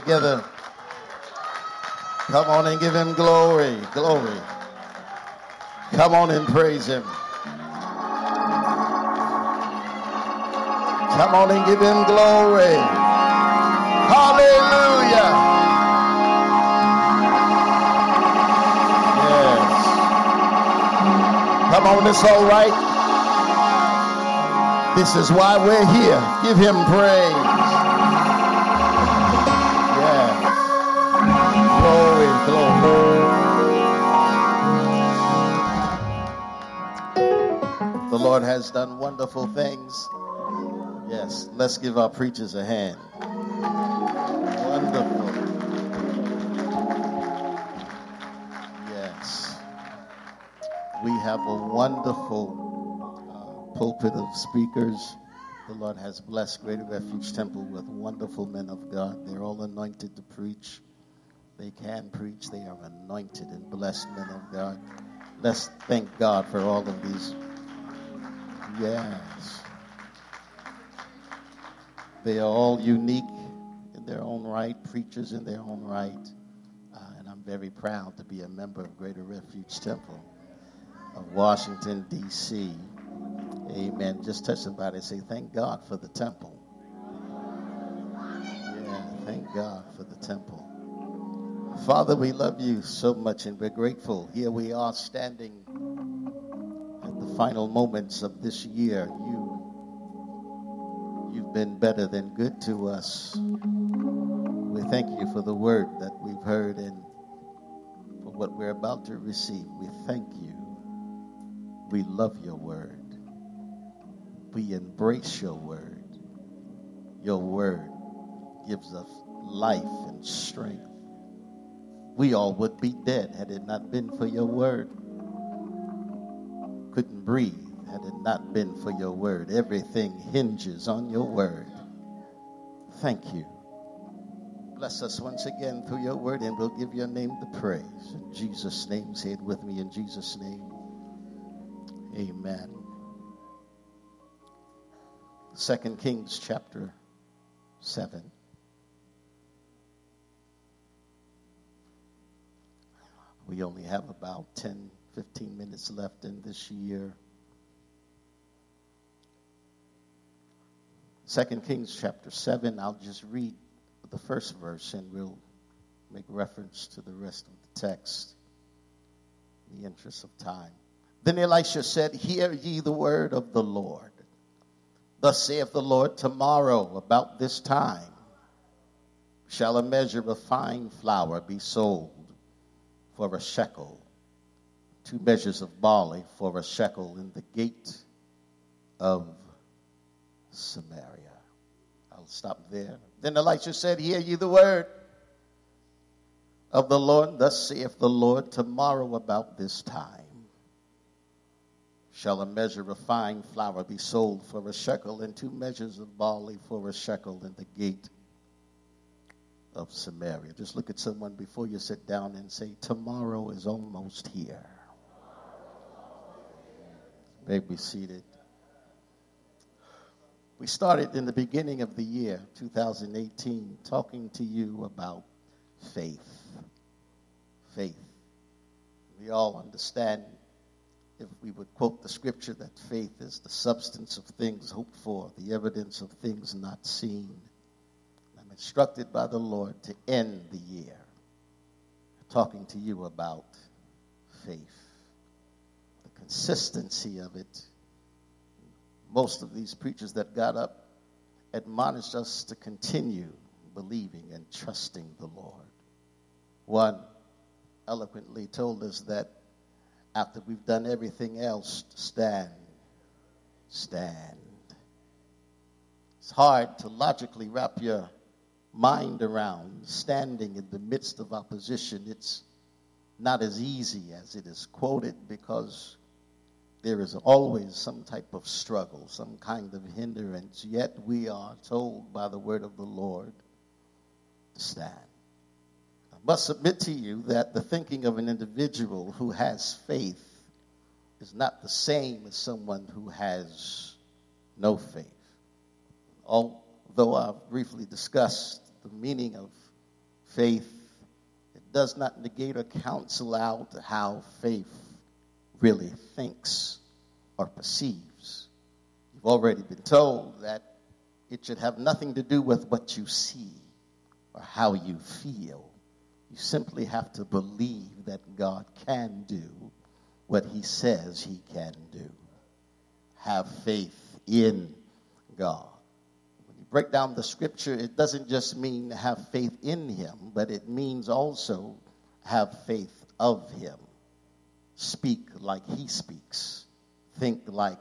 together. Come on and give him glory, glory. Come on and praise him. Come on and give him glory. Hallelujah. Yes. Come on, it's all right. This is why we're here. Give him praise. Lord has done wonderful things. Yes, let's give our preachers a hand. Wonderful. Yes. We have a wonderful uh, pulpit of speakers. The Lord has blessed Greater Refuge Temple with wonderful men of God. They're all anointed to preach. They can preach. They are anointed and blessed men of God. Let's thank God for all of these. Yes. They are all unique in their own right, preachers in their own right. Uh, and I'm very proud to be a member of Greater Refuge Temple of Washington, D.C. Amen. Just touch somebody and say, Thank God for the temple. Yeah, thank God for the temple. Father, we love you so much and we're grateful. Here we are standing final moments of this year. You, you've been better than good to us. We thank you for the word that we've heard and for what we're about to receive. We thank you. We love your word we embrace your word. Your word gives us life and strength. We all would be dead had it not been for your word. Couldn't breathe had it not been for your word. Everything hinges on your word. Thank you. Bless us once again through your word, and we'll give your name the praise. In Jesus' name, say it with me in Jesus' name. Amen. Second Kings chapter 7. We only have about 10, 15 minutes left in this year. Second Kings chapter 7, I'll just read the first verse and we'll make reference to the rest of the text in the interest of time. Then Elisha said, Hear ye the word of the Lord. Thus saith the Lord, tomorrow about this time shall a measure of fine flour be sold for a shekel, two measures of barley for a shekel in the gate of Samaria. I'll stop there. Then Elisha said, Hear ye the word of the Lord. Thus saith the Lord, tomorrow about this time shall a measure of fine flour be sold for a shekel, and two measures of barley for a shekel in the gate of Samaria. Just look at someone before you sit down and say, Tomorrow is almost here. May be seated. We started in the beginning of the year, 2018, talking to you about faith. Faith. We all understand if we would quote the scripture that faith is the substance of things hoped for, the evidence of things not seen. I'm instructed by the Lord to end the year talking to you about faith, consistency of it. Most of these preachers that got up admonished us to continue believing and trusting the Lord. One eloquently told us that after we've done everything else, stand. Stand. It's hard to logically wrap your mind around standing in the midst of opposition. It's not as easy as it is quoted because there is always some type of struggle, some kind of hindrance. Yet we are told by the word of the Lord to stand I must submit to you that the thinking of an individual who has faith is not the same as someone who has no faith. Although I've briefly discussed the meaning of faith, it does not negate or cancel out how faith really thinks or perceives. You've already been told that it should have nothing to do with what you see or how you feel. You simply have to believe that God can do what he says he can do. Have faith in God. When you break down the scripture, it doesn't just mean have faith in him, but it means also have faith of him. Speak like he speaks, think like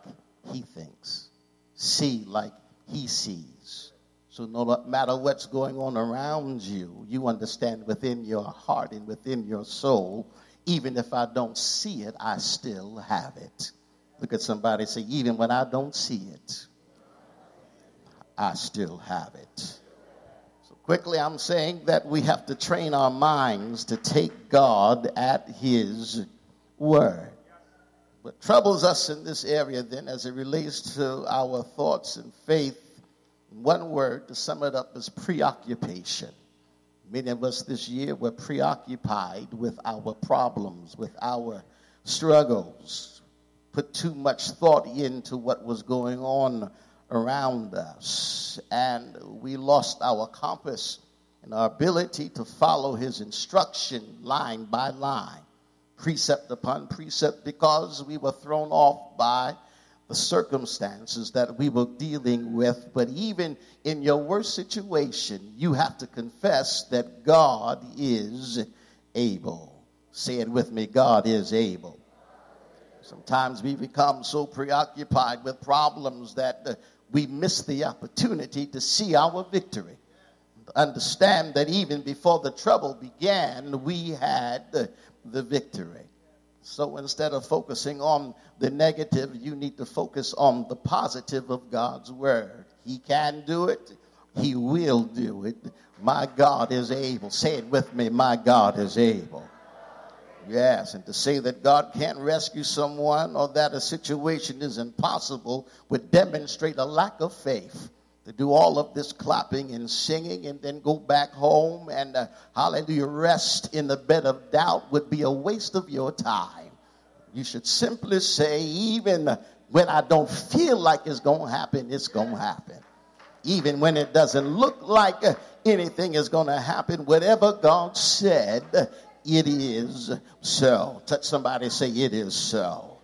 he thinks, see like he sees. So no matter what's going on around you, you understand within your heart and within your soul, even if I don't see it, I still have it. Look at somebody say, even when I don't see it, I still have it. So quickly, I'm saying that we have to train our minds to take God at His word. What troubles us in this area, then, as it relates to our thoughts and faith, one word to sum it up is preoccupation. Many of us this year were preoccupied with our problems, with our struggles, put too much thought into what was going on around us, and we lost our compass and our ability to follow his instruction line by line, precept upon precept, because we were thrown off by the circumstances that we were dealing with. But even in your worst situation, you have to confess that God is able. Say it with me God is able. Sometimes we become so preoccupied with problems that uh, we miss the opportunity to see our victory. Understand that even before the trouble began, we had the victory. So instead of focusing on the negative, you need to focus on the positive of God's word. He can do it, He will do it. My God is able. Say it with me My God is able. Yes, and to say that God can't rescue someone or that a situation is impossible would demonstrate a lack of faith to do all of this clapping and singing and then go back home and uh, hallelujah rest in the bed of doubt would be a waste of your time. You should simply say even when i don't feel like it's going to happen it's going to happen. Even when it doesn't look like uh, anything is going to happen whatever god said it is so. Touch somebody say it is so.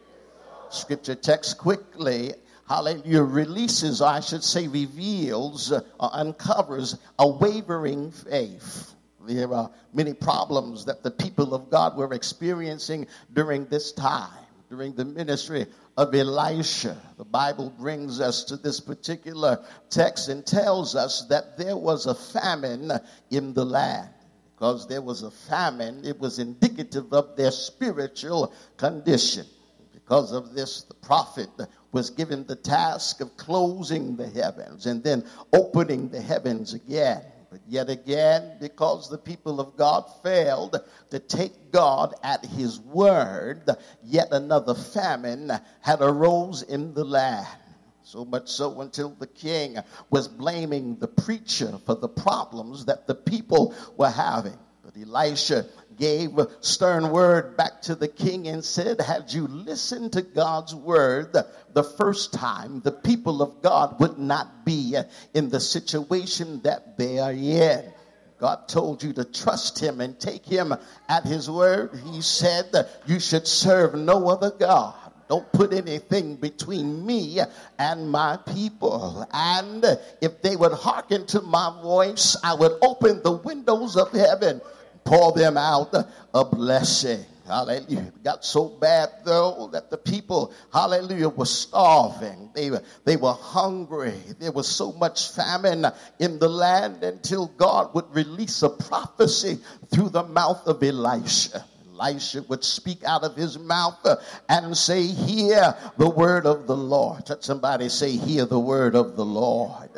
Scripture text quickly hallelujah, releases, I should say, reveals, uh, uncovers a wavering faith. There are many problems that the people of God were experiencing during this time, during the ministry of Elisha. The Bible brings us to this particular text and tells us that there was a famine in the land. Because there was a famine, it was indicative of their spiritual condition. Because of this, the prophet was given the task of closing the heavens and then opening the heavens again. But yet again, because the people of God failed to take God at his word, yet another famine had arose in the land. So much so until the king was blaming the preacher for the problems that the people were having. But Elisha gave a stern word back to the king and said, Had you listened to God's word the first time, the people of God would not be uh, in the situation that they are in. God told you to trust him and take him at his word. He said you should serve no other God. Don't put anything between me and my people. And if they would hearken to my voice, I would open the windows of heaven pour them out a blessing. Hallelujah. It got so bad though that the people, hallelujah, were starving. They were, they were hungry. There was so much famine in the land until God would release a prophecy through the mouth of Elisha. Elisha would speak out of his mouth and say, Hear the word of the Lord. Let somebody say, Hear the word of the Lord.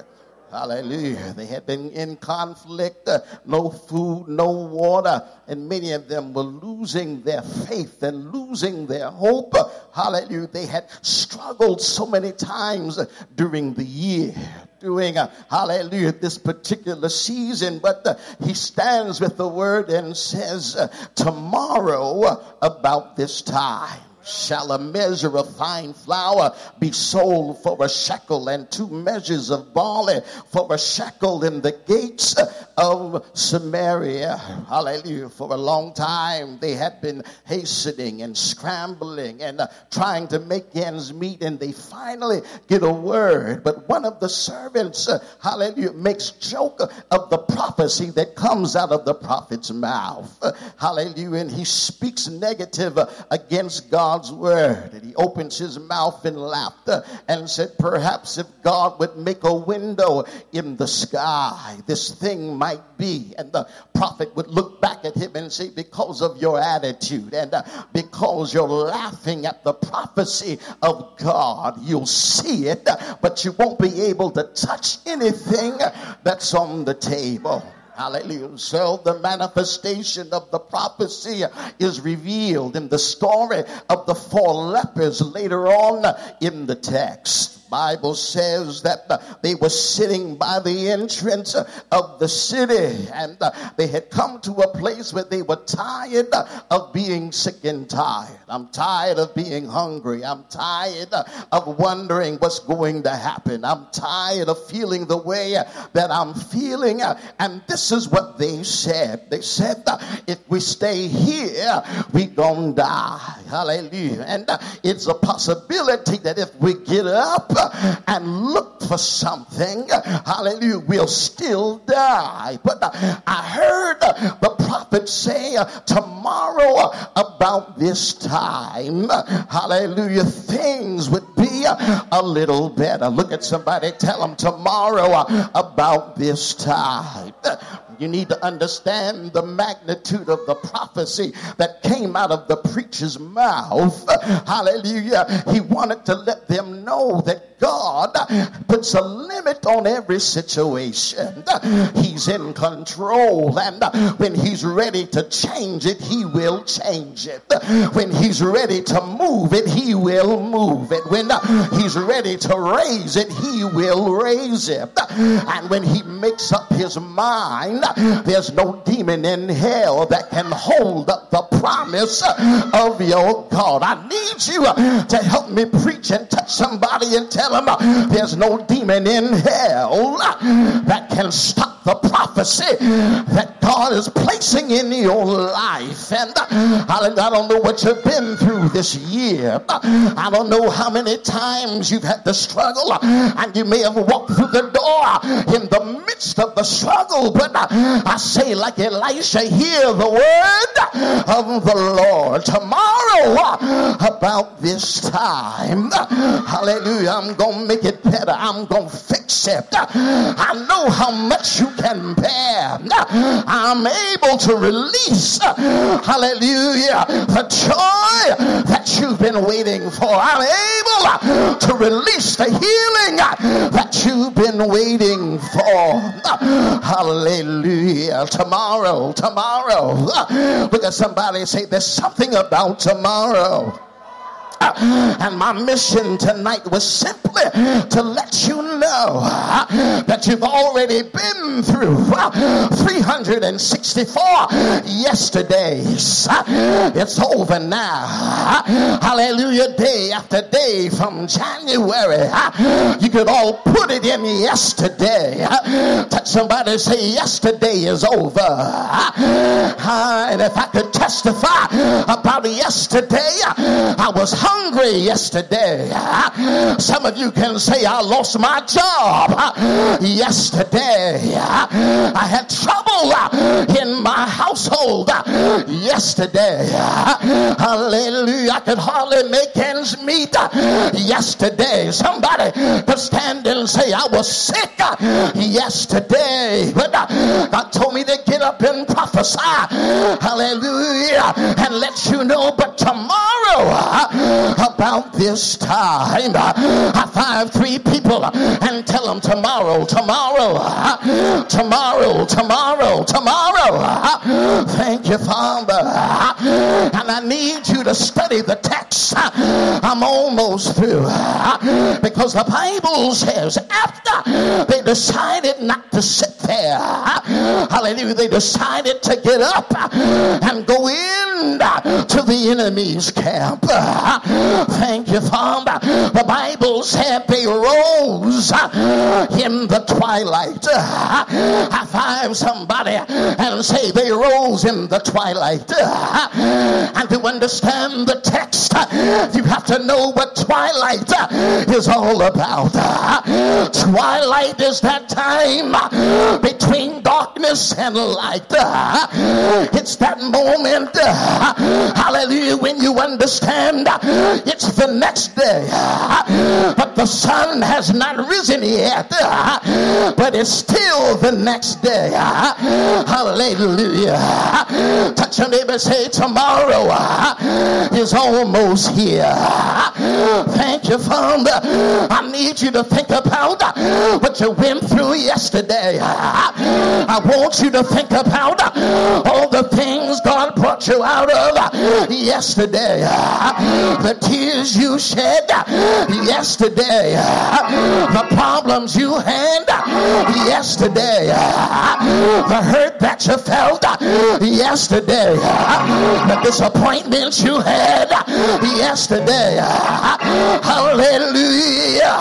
Hallelujah. They had been in conflict, uh, no food, no water, and many of them were losing their faith and losing their hope. Hallelujah. They had struggled so many times during the year doing, uh, hallelujah, this particular season. But uh, he stands with the word and says, uh, tomorrow about this time shall a measure of fine flour be sold for a shekel and two measures of barley for a shekel in the gates of Samaria. Hallelujah. For a long time they had been hastening and scrambling and uh, trying to make ends meet and they finally get a word. But one of the servants, uh, hallelujah, makes joke of the prophecy that comes out of the prophet's mouth. Uh, hallelujah. And he speaks negative against God God's word. And he opens his mouth in laughter and said, Perhaps if God would make a window in the sky, this thing might be. And the prophet would look back at him and say, Because of your attitude and uh, because you're laughing at the prophecy of God, you'll see it, but you won't be able to touch anything that's on the table. Hallelujah. So the manifestation of the prophecy is revealed in the story of the four lepers later on in the text. Bible says that uh, they were sitting by the entrance of the city and uh, they had come to a place where they were tired of being sick and tired. I'm tired of being hungry. I'm tired of wondering what's going to happen. I'm tired of feeling the way that I'm feeling. And this is what they said. They said, if we stay here, we gonna die. Hallelujah. And it's a possibility that if we get up, and look for something, hallelujah, we'll still die. But uh, I heard uh, the prophet say uh, tomorrow about this time, hallelujah, things would be a little better. Look at somebody, tell them tomorrow about this time. You need to understand the magnitude of the prophecy that came out of the preacher's mouth. Hallelujah. He wanted to let them know that God puts a limit on every situation. He's in control, and when He's ready to change it, He will change it. When He's ready to move it, He will move it. When He's ready to raise it, He will raise it. And when He makes up His mind, there's no demon in hell that can hold up the promise of your God. I need you to help me preach and touch somebody and tell them there's no demon in hell that can stop the prophecy that God is placing in your life. And I don't know what you've been through this year. I don't know how many times you've had to struggle, and you may have walked through the door in the midst of the struggle, but I say, like Elisha, hear the word of the Lord. Tomorrow, about this time, hallelujah, I'm going to make it better. I'm going to fix it. I know how much you can bear. I'm able to release, hallelujah, the joy that you've been waiting for. I'm able to release the healing that you've been waiting for. Hallelujah. Tomorrow, tomorrow. Look at somebody say, There's something about tomorrow. And my mission tonight was simply to let you know that you've already been through 364 yesterdays. It's over now. Hallelujah. Day after day from January. You could all put it in yesterday. Touch somebody say, Yesterday is over. And if I could testify about yesterday, I was hungry yesterday. Some of you can say, I lost my job yesterday. I had trouble in my household yesterday. Hallelujah. I could hardly make ends meet yesterday. Somebody could stand and say, I was sick yesterday. But uh, God told me to get up and prophesy. Hallelujah. And let you know, but tomorrow uh, about this time, uh, I find three people and tell them tomorrow, tomorrow, tomorrow, tomorrow, tomorrow. Thank you, Father. And I need you to study the text. I'm almost through. Because the Bible says after they decided not to sit there, hallelujah, they decided to get up and go in to the enemy's camp. Thank you, Father. The Bible said they rose in the twilight. I find somebody and say they rose in the twilight. And to understand the text, you have to know what twilight is all about. Twilight is that time between darkness and light. It's that moment, hallelujah, when you understand it's the next day, but the sun has not risen yet, but it's still the next day. Hallelujah. Touch your neighbor, say tomorrow is almost here. Thank you, Father. I need you to think about what you went through yesterday. I want you to think about all the things God brought you out of yesterday. The tears you shed yesterday. The problems you had yesterday. The hurt that you felt yesterday. The disappointments you had yesterday. Hallelujah.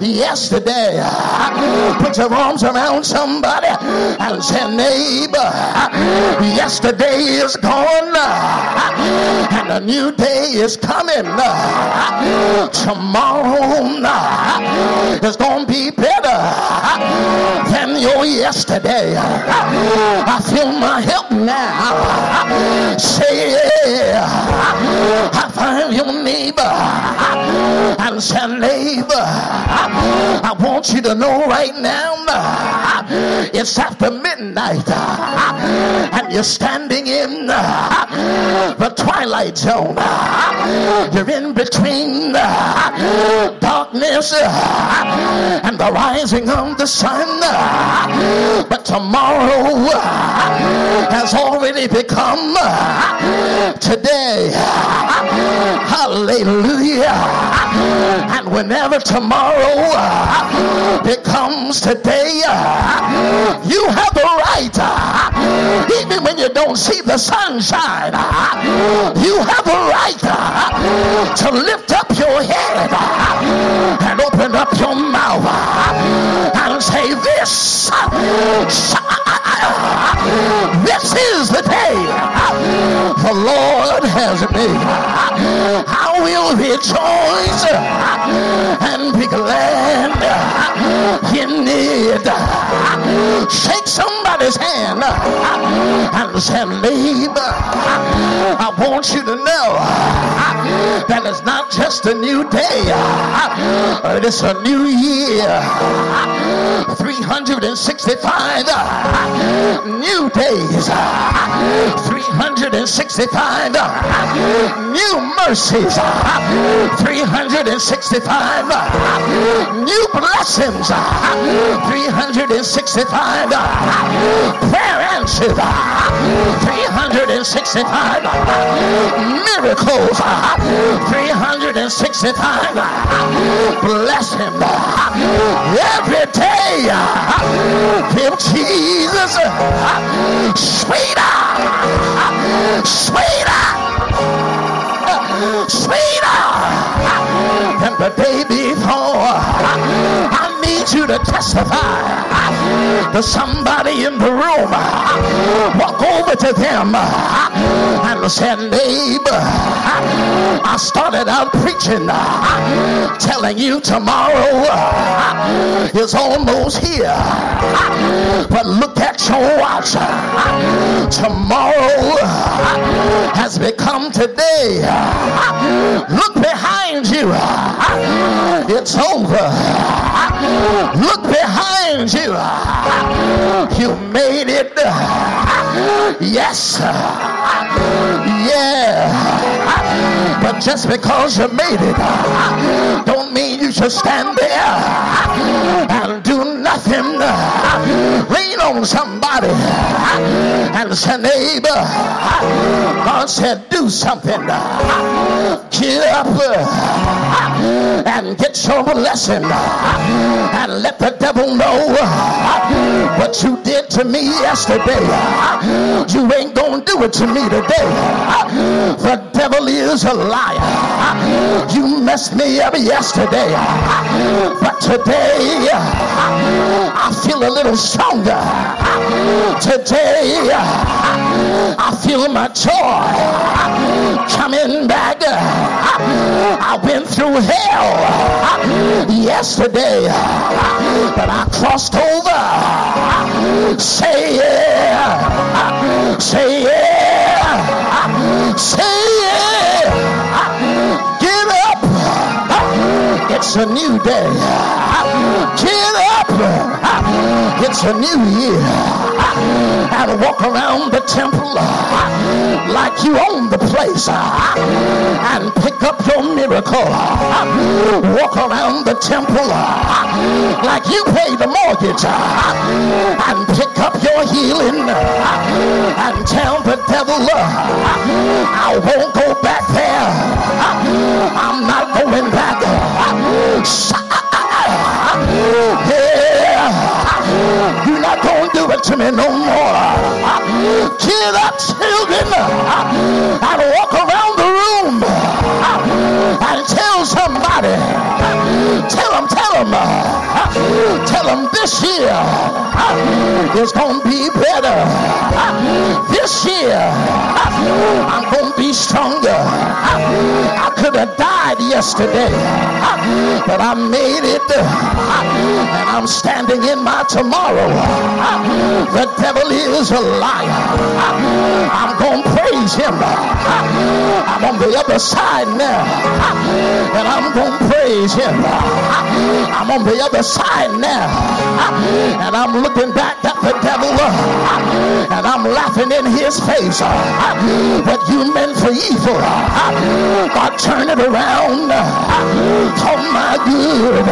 Yesterday. Put your arms around somebody and say, neighbor, yesterday is gone and a new day is coming. Tomorrow is going to be better than your yesterday. I feel my help now. Say, I find your neighbor and say, neighbor, I want you to know right now it's after midnight and you're standing in the twilight zone. You're in between darkness and the rising of the sun. But tomorrow has already become today. Hallelujah. And whenever tomorrow becomes today, you have the right, even when you don't see the sunshine, you have the right to lift up your head. And open up your mouth. And say, This, this is the day the Lord has made. Will rejoice and be glad in it. Shake somebody's hand and say, neighbor, I want you to know that it's not just a new day, but it's a new year. 365 new days, 365 new mercies, 365 new blessings, 365 prayer answers, 365 miracles, 365 bless him every day. Give Jesus sweeter, sweeter, sweeter than the day before. Need you to testify to somebody in the room. Walk over to them and said, neighbor, I started out preaching, telling you tomorrow is almost here. But look at your watch. Tomorrow has become today. Look behind you. It's over. Look behind you. You made it. Yes. Yeah. But just because you made it don't mean you should stand there and do nothing. Lean on somebody and say, neighbor, God said, do something. Get up and get your blessing and let the devil know what you did to me yesterday. You ain't gonna do it to me today. Is a liar. You messed me up yesterday, but today I feel a little stronger. Today I feel my joy coming back. I've been through hell yesterday, but I crossed over. Say yeah, say yeah, say yeah. It's a new day. Get up. It's a new year. And walk around the temple like you own the place and pick up your miracle. Walk around the temple like you pay the mortgage and pick up your healing and tell the devil, I won't go back there. I'm not going back. Yeah. You're not going to do it to me no more. Get up, children, and walk around the room and tell somebody. Tell them, tell them. Tell them this year ah, is going to be better. Ah, this year ah, I'm going to be stronger. I could have died yesterday, but I made it and I'm standing in my tomorrow. The devil is a liar. I'm going to praise him. I'm on the other side now, and I'm going to praise him. I'm on the other side now, and I'm looking back at the devil, and I'm laughing in his face. What you meant for evil, God turn it around for my good.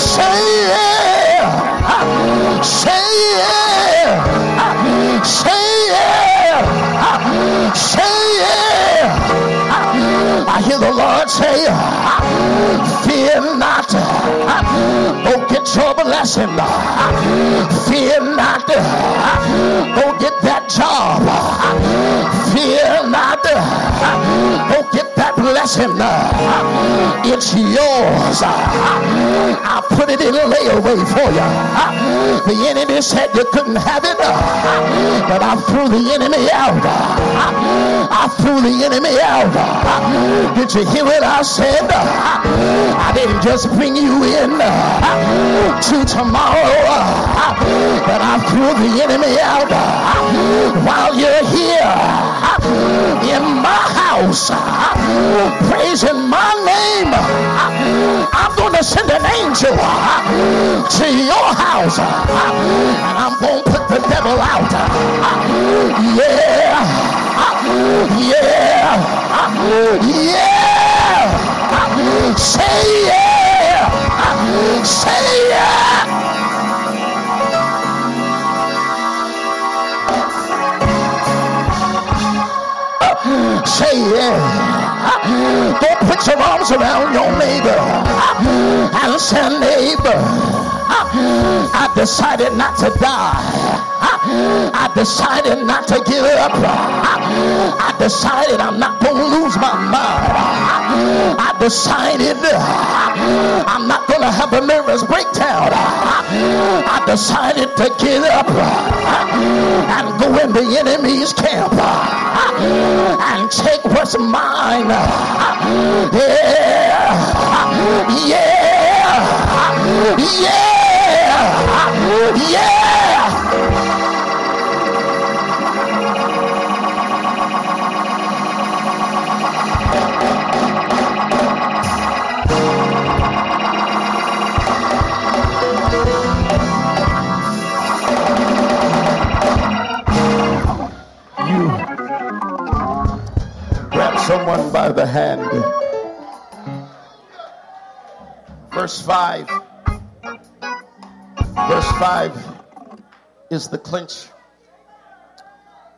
Say yeah, say yeah, say yeah, say yeah. I hear the Lord say, Fear not. Go get your blessing. Fear not. Go get that job. Fear not. Go get that blessing. It's yours. I put it in a layaway for you. The enemy said you couldn't have it, but I threw the enemy out. I threw the enemy out. Did you hear what I said? I didn't just bring you in to tomorrow, but I threw the enemy out uh, while you're here uh, in my house uh, praising my name. I'm going to send an angel to your house and I'm going to put the devil out. Yeah. Yeah. Yeah. Say yeah. Say yeah. Say yeah. Don't put your arms around your neighbor and say, neighbor, I decided not to die. I decided not to give up. I decided I'm not going to lose my mind. I decided I'm not going to have a nervous breakdown. I decided to get up and go in the enemy's camp and take what's mine. Yeah. Yeah. Yeah. Yeah. Someone by the hand. Verse 5. Verse 5 is the clinch.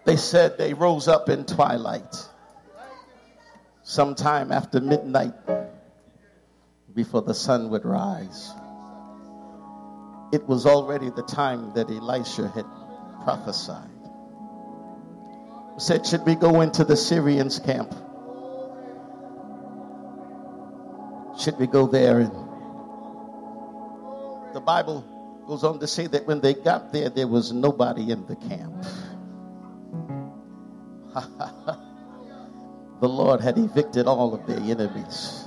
They said they rose up in twilight, sometime after midnight, before the sun would rise. It was already the time that Elisha had prophesied. Said, Should we go into the Syrians' camp? Should we go there? And the Bible goes on to say that when they got there, there was nobody in the camp. the Lord had evicted all of their enemies.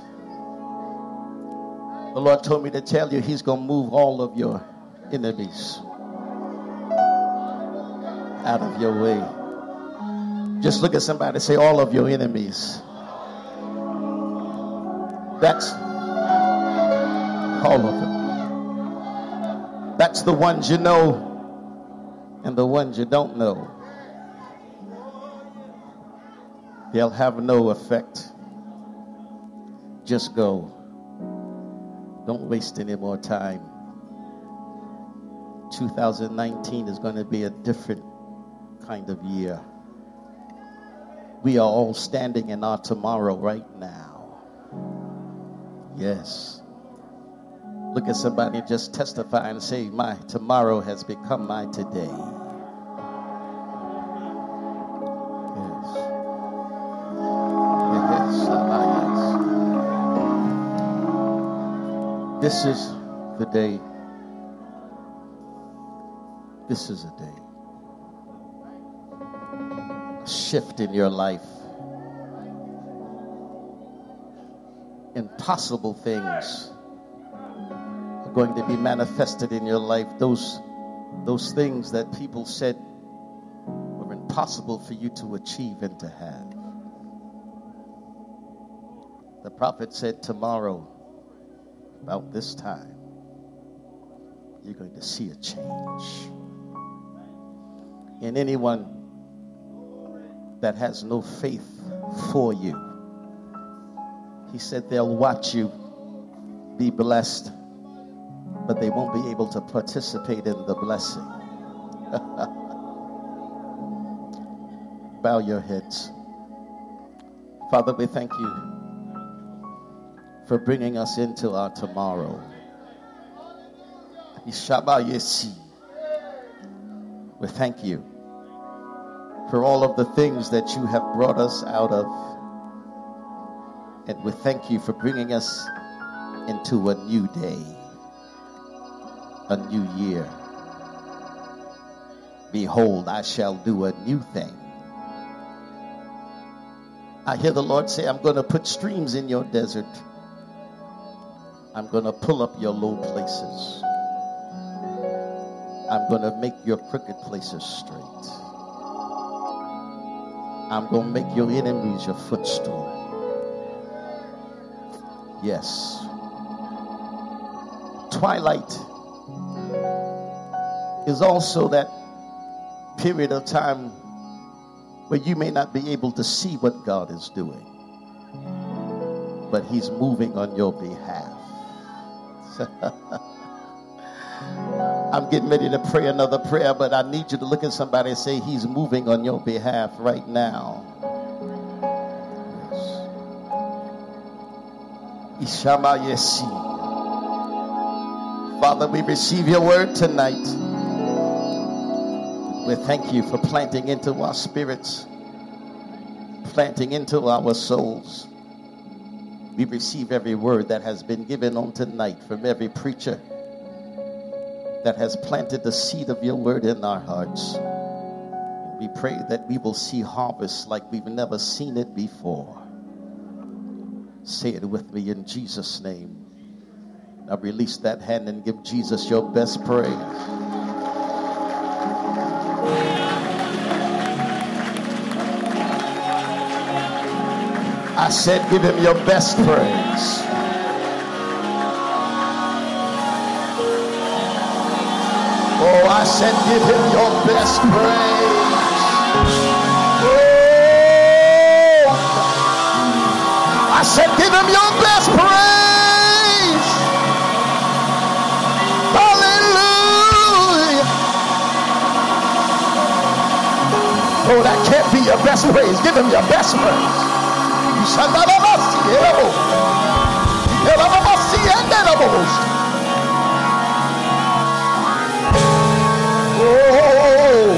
The Lord told me to tell you He's going to move all of your enemies out of your way. Just look at somebody say, All of your enemies. That's all of them. That's the ones you know and the ones you don't know. They'll have no effect. Just go. Don't waste any more time. 2019 is going to be a different kind of year. We are all standing in our tomorrow right now. Yes. Look at somebody just testify and say, My tomorrow has become my today. Yes. Yes. Uh, uh, yes. This is the day. This is a day. A shift in your life. impossible things going to be manifested in your life. Those, those things that people said were impossible for you to achieve and to have. The prophet said, Tomorrow, about this time, you're going to see a change. In anyone that has no faith for you, he said they'll watch you be blessed, but they won't be able to participate in the blessing. Bow your heads. Father, we thank you for bringing us into our tomorrow. We thank you for all of the things that you have brought us out of. And we thank you for bringing us into a new day, a new year. Behold, I shall do a new thing. I hear the Lord say, I'm going to put streams in your desert. I'm going to pull up your low places. I'm going to make your crooked places straight. I'm going to make your enemies your footstool. Yes. Twilight is also that period of time where you may not be able to see what God is doing, but He's moving on your behalf. I'm getting ready to pray another prayer, but I need you to look at somebody and say, He's moving on your behalf right now. Ishama. Father, we receive your word tonight. We thank you for planting into our spirits, planting into our souls. We receive every word that has been given on tonight from every preacher that has planted the seed of your word in our hearts. We pray that we will see harvest like we've never seen it before. Say it with me in Jesus' name. Now release that hand and give Jesus your best praise. I said, give him your best praise. Oh, I said, give him your best praise. Oh, I said, give him your best that can't be your best praise. Give him your best praise. Oh. oh, oh, oh.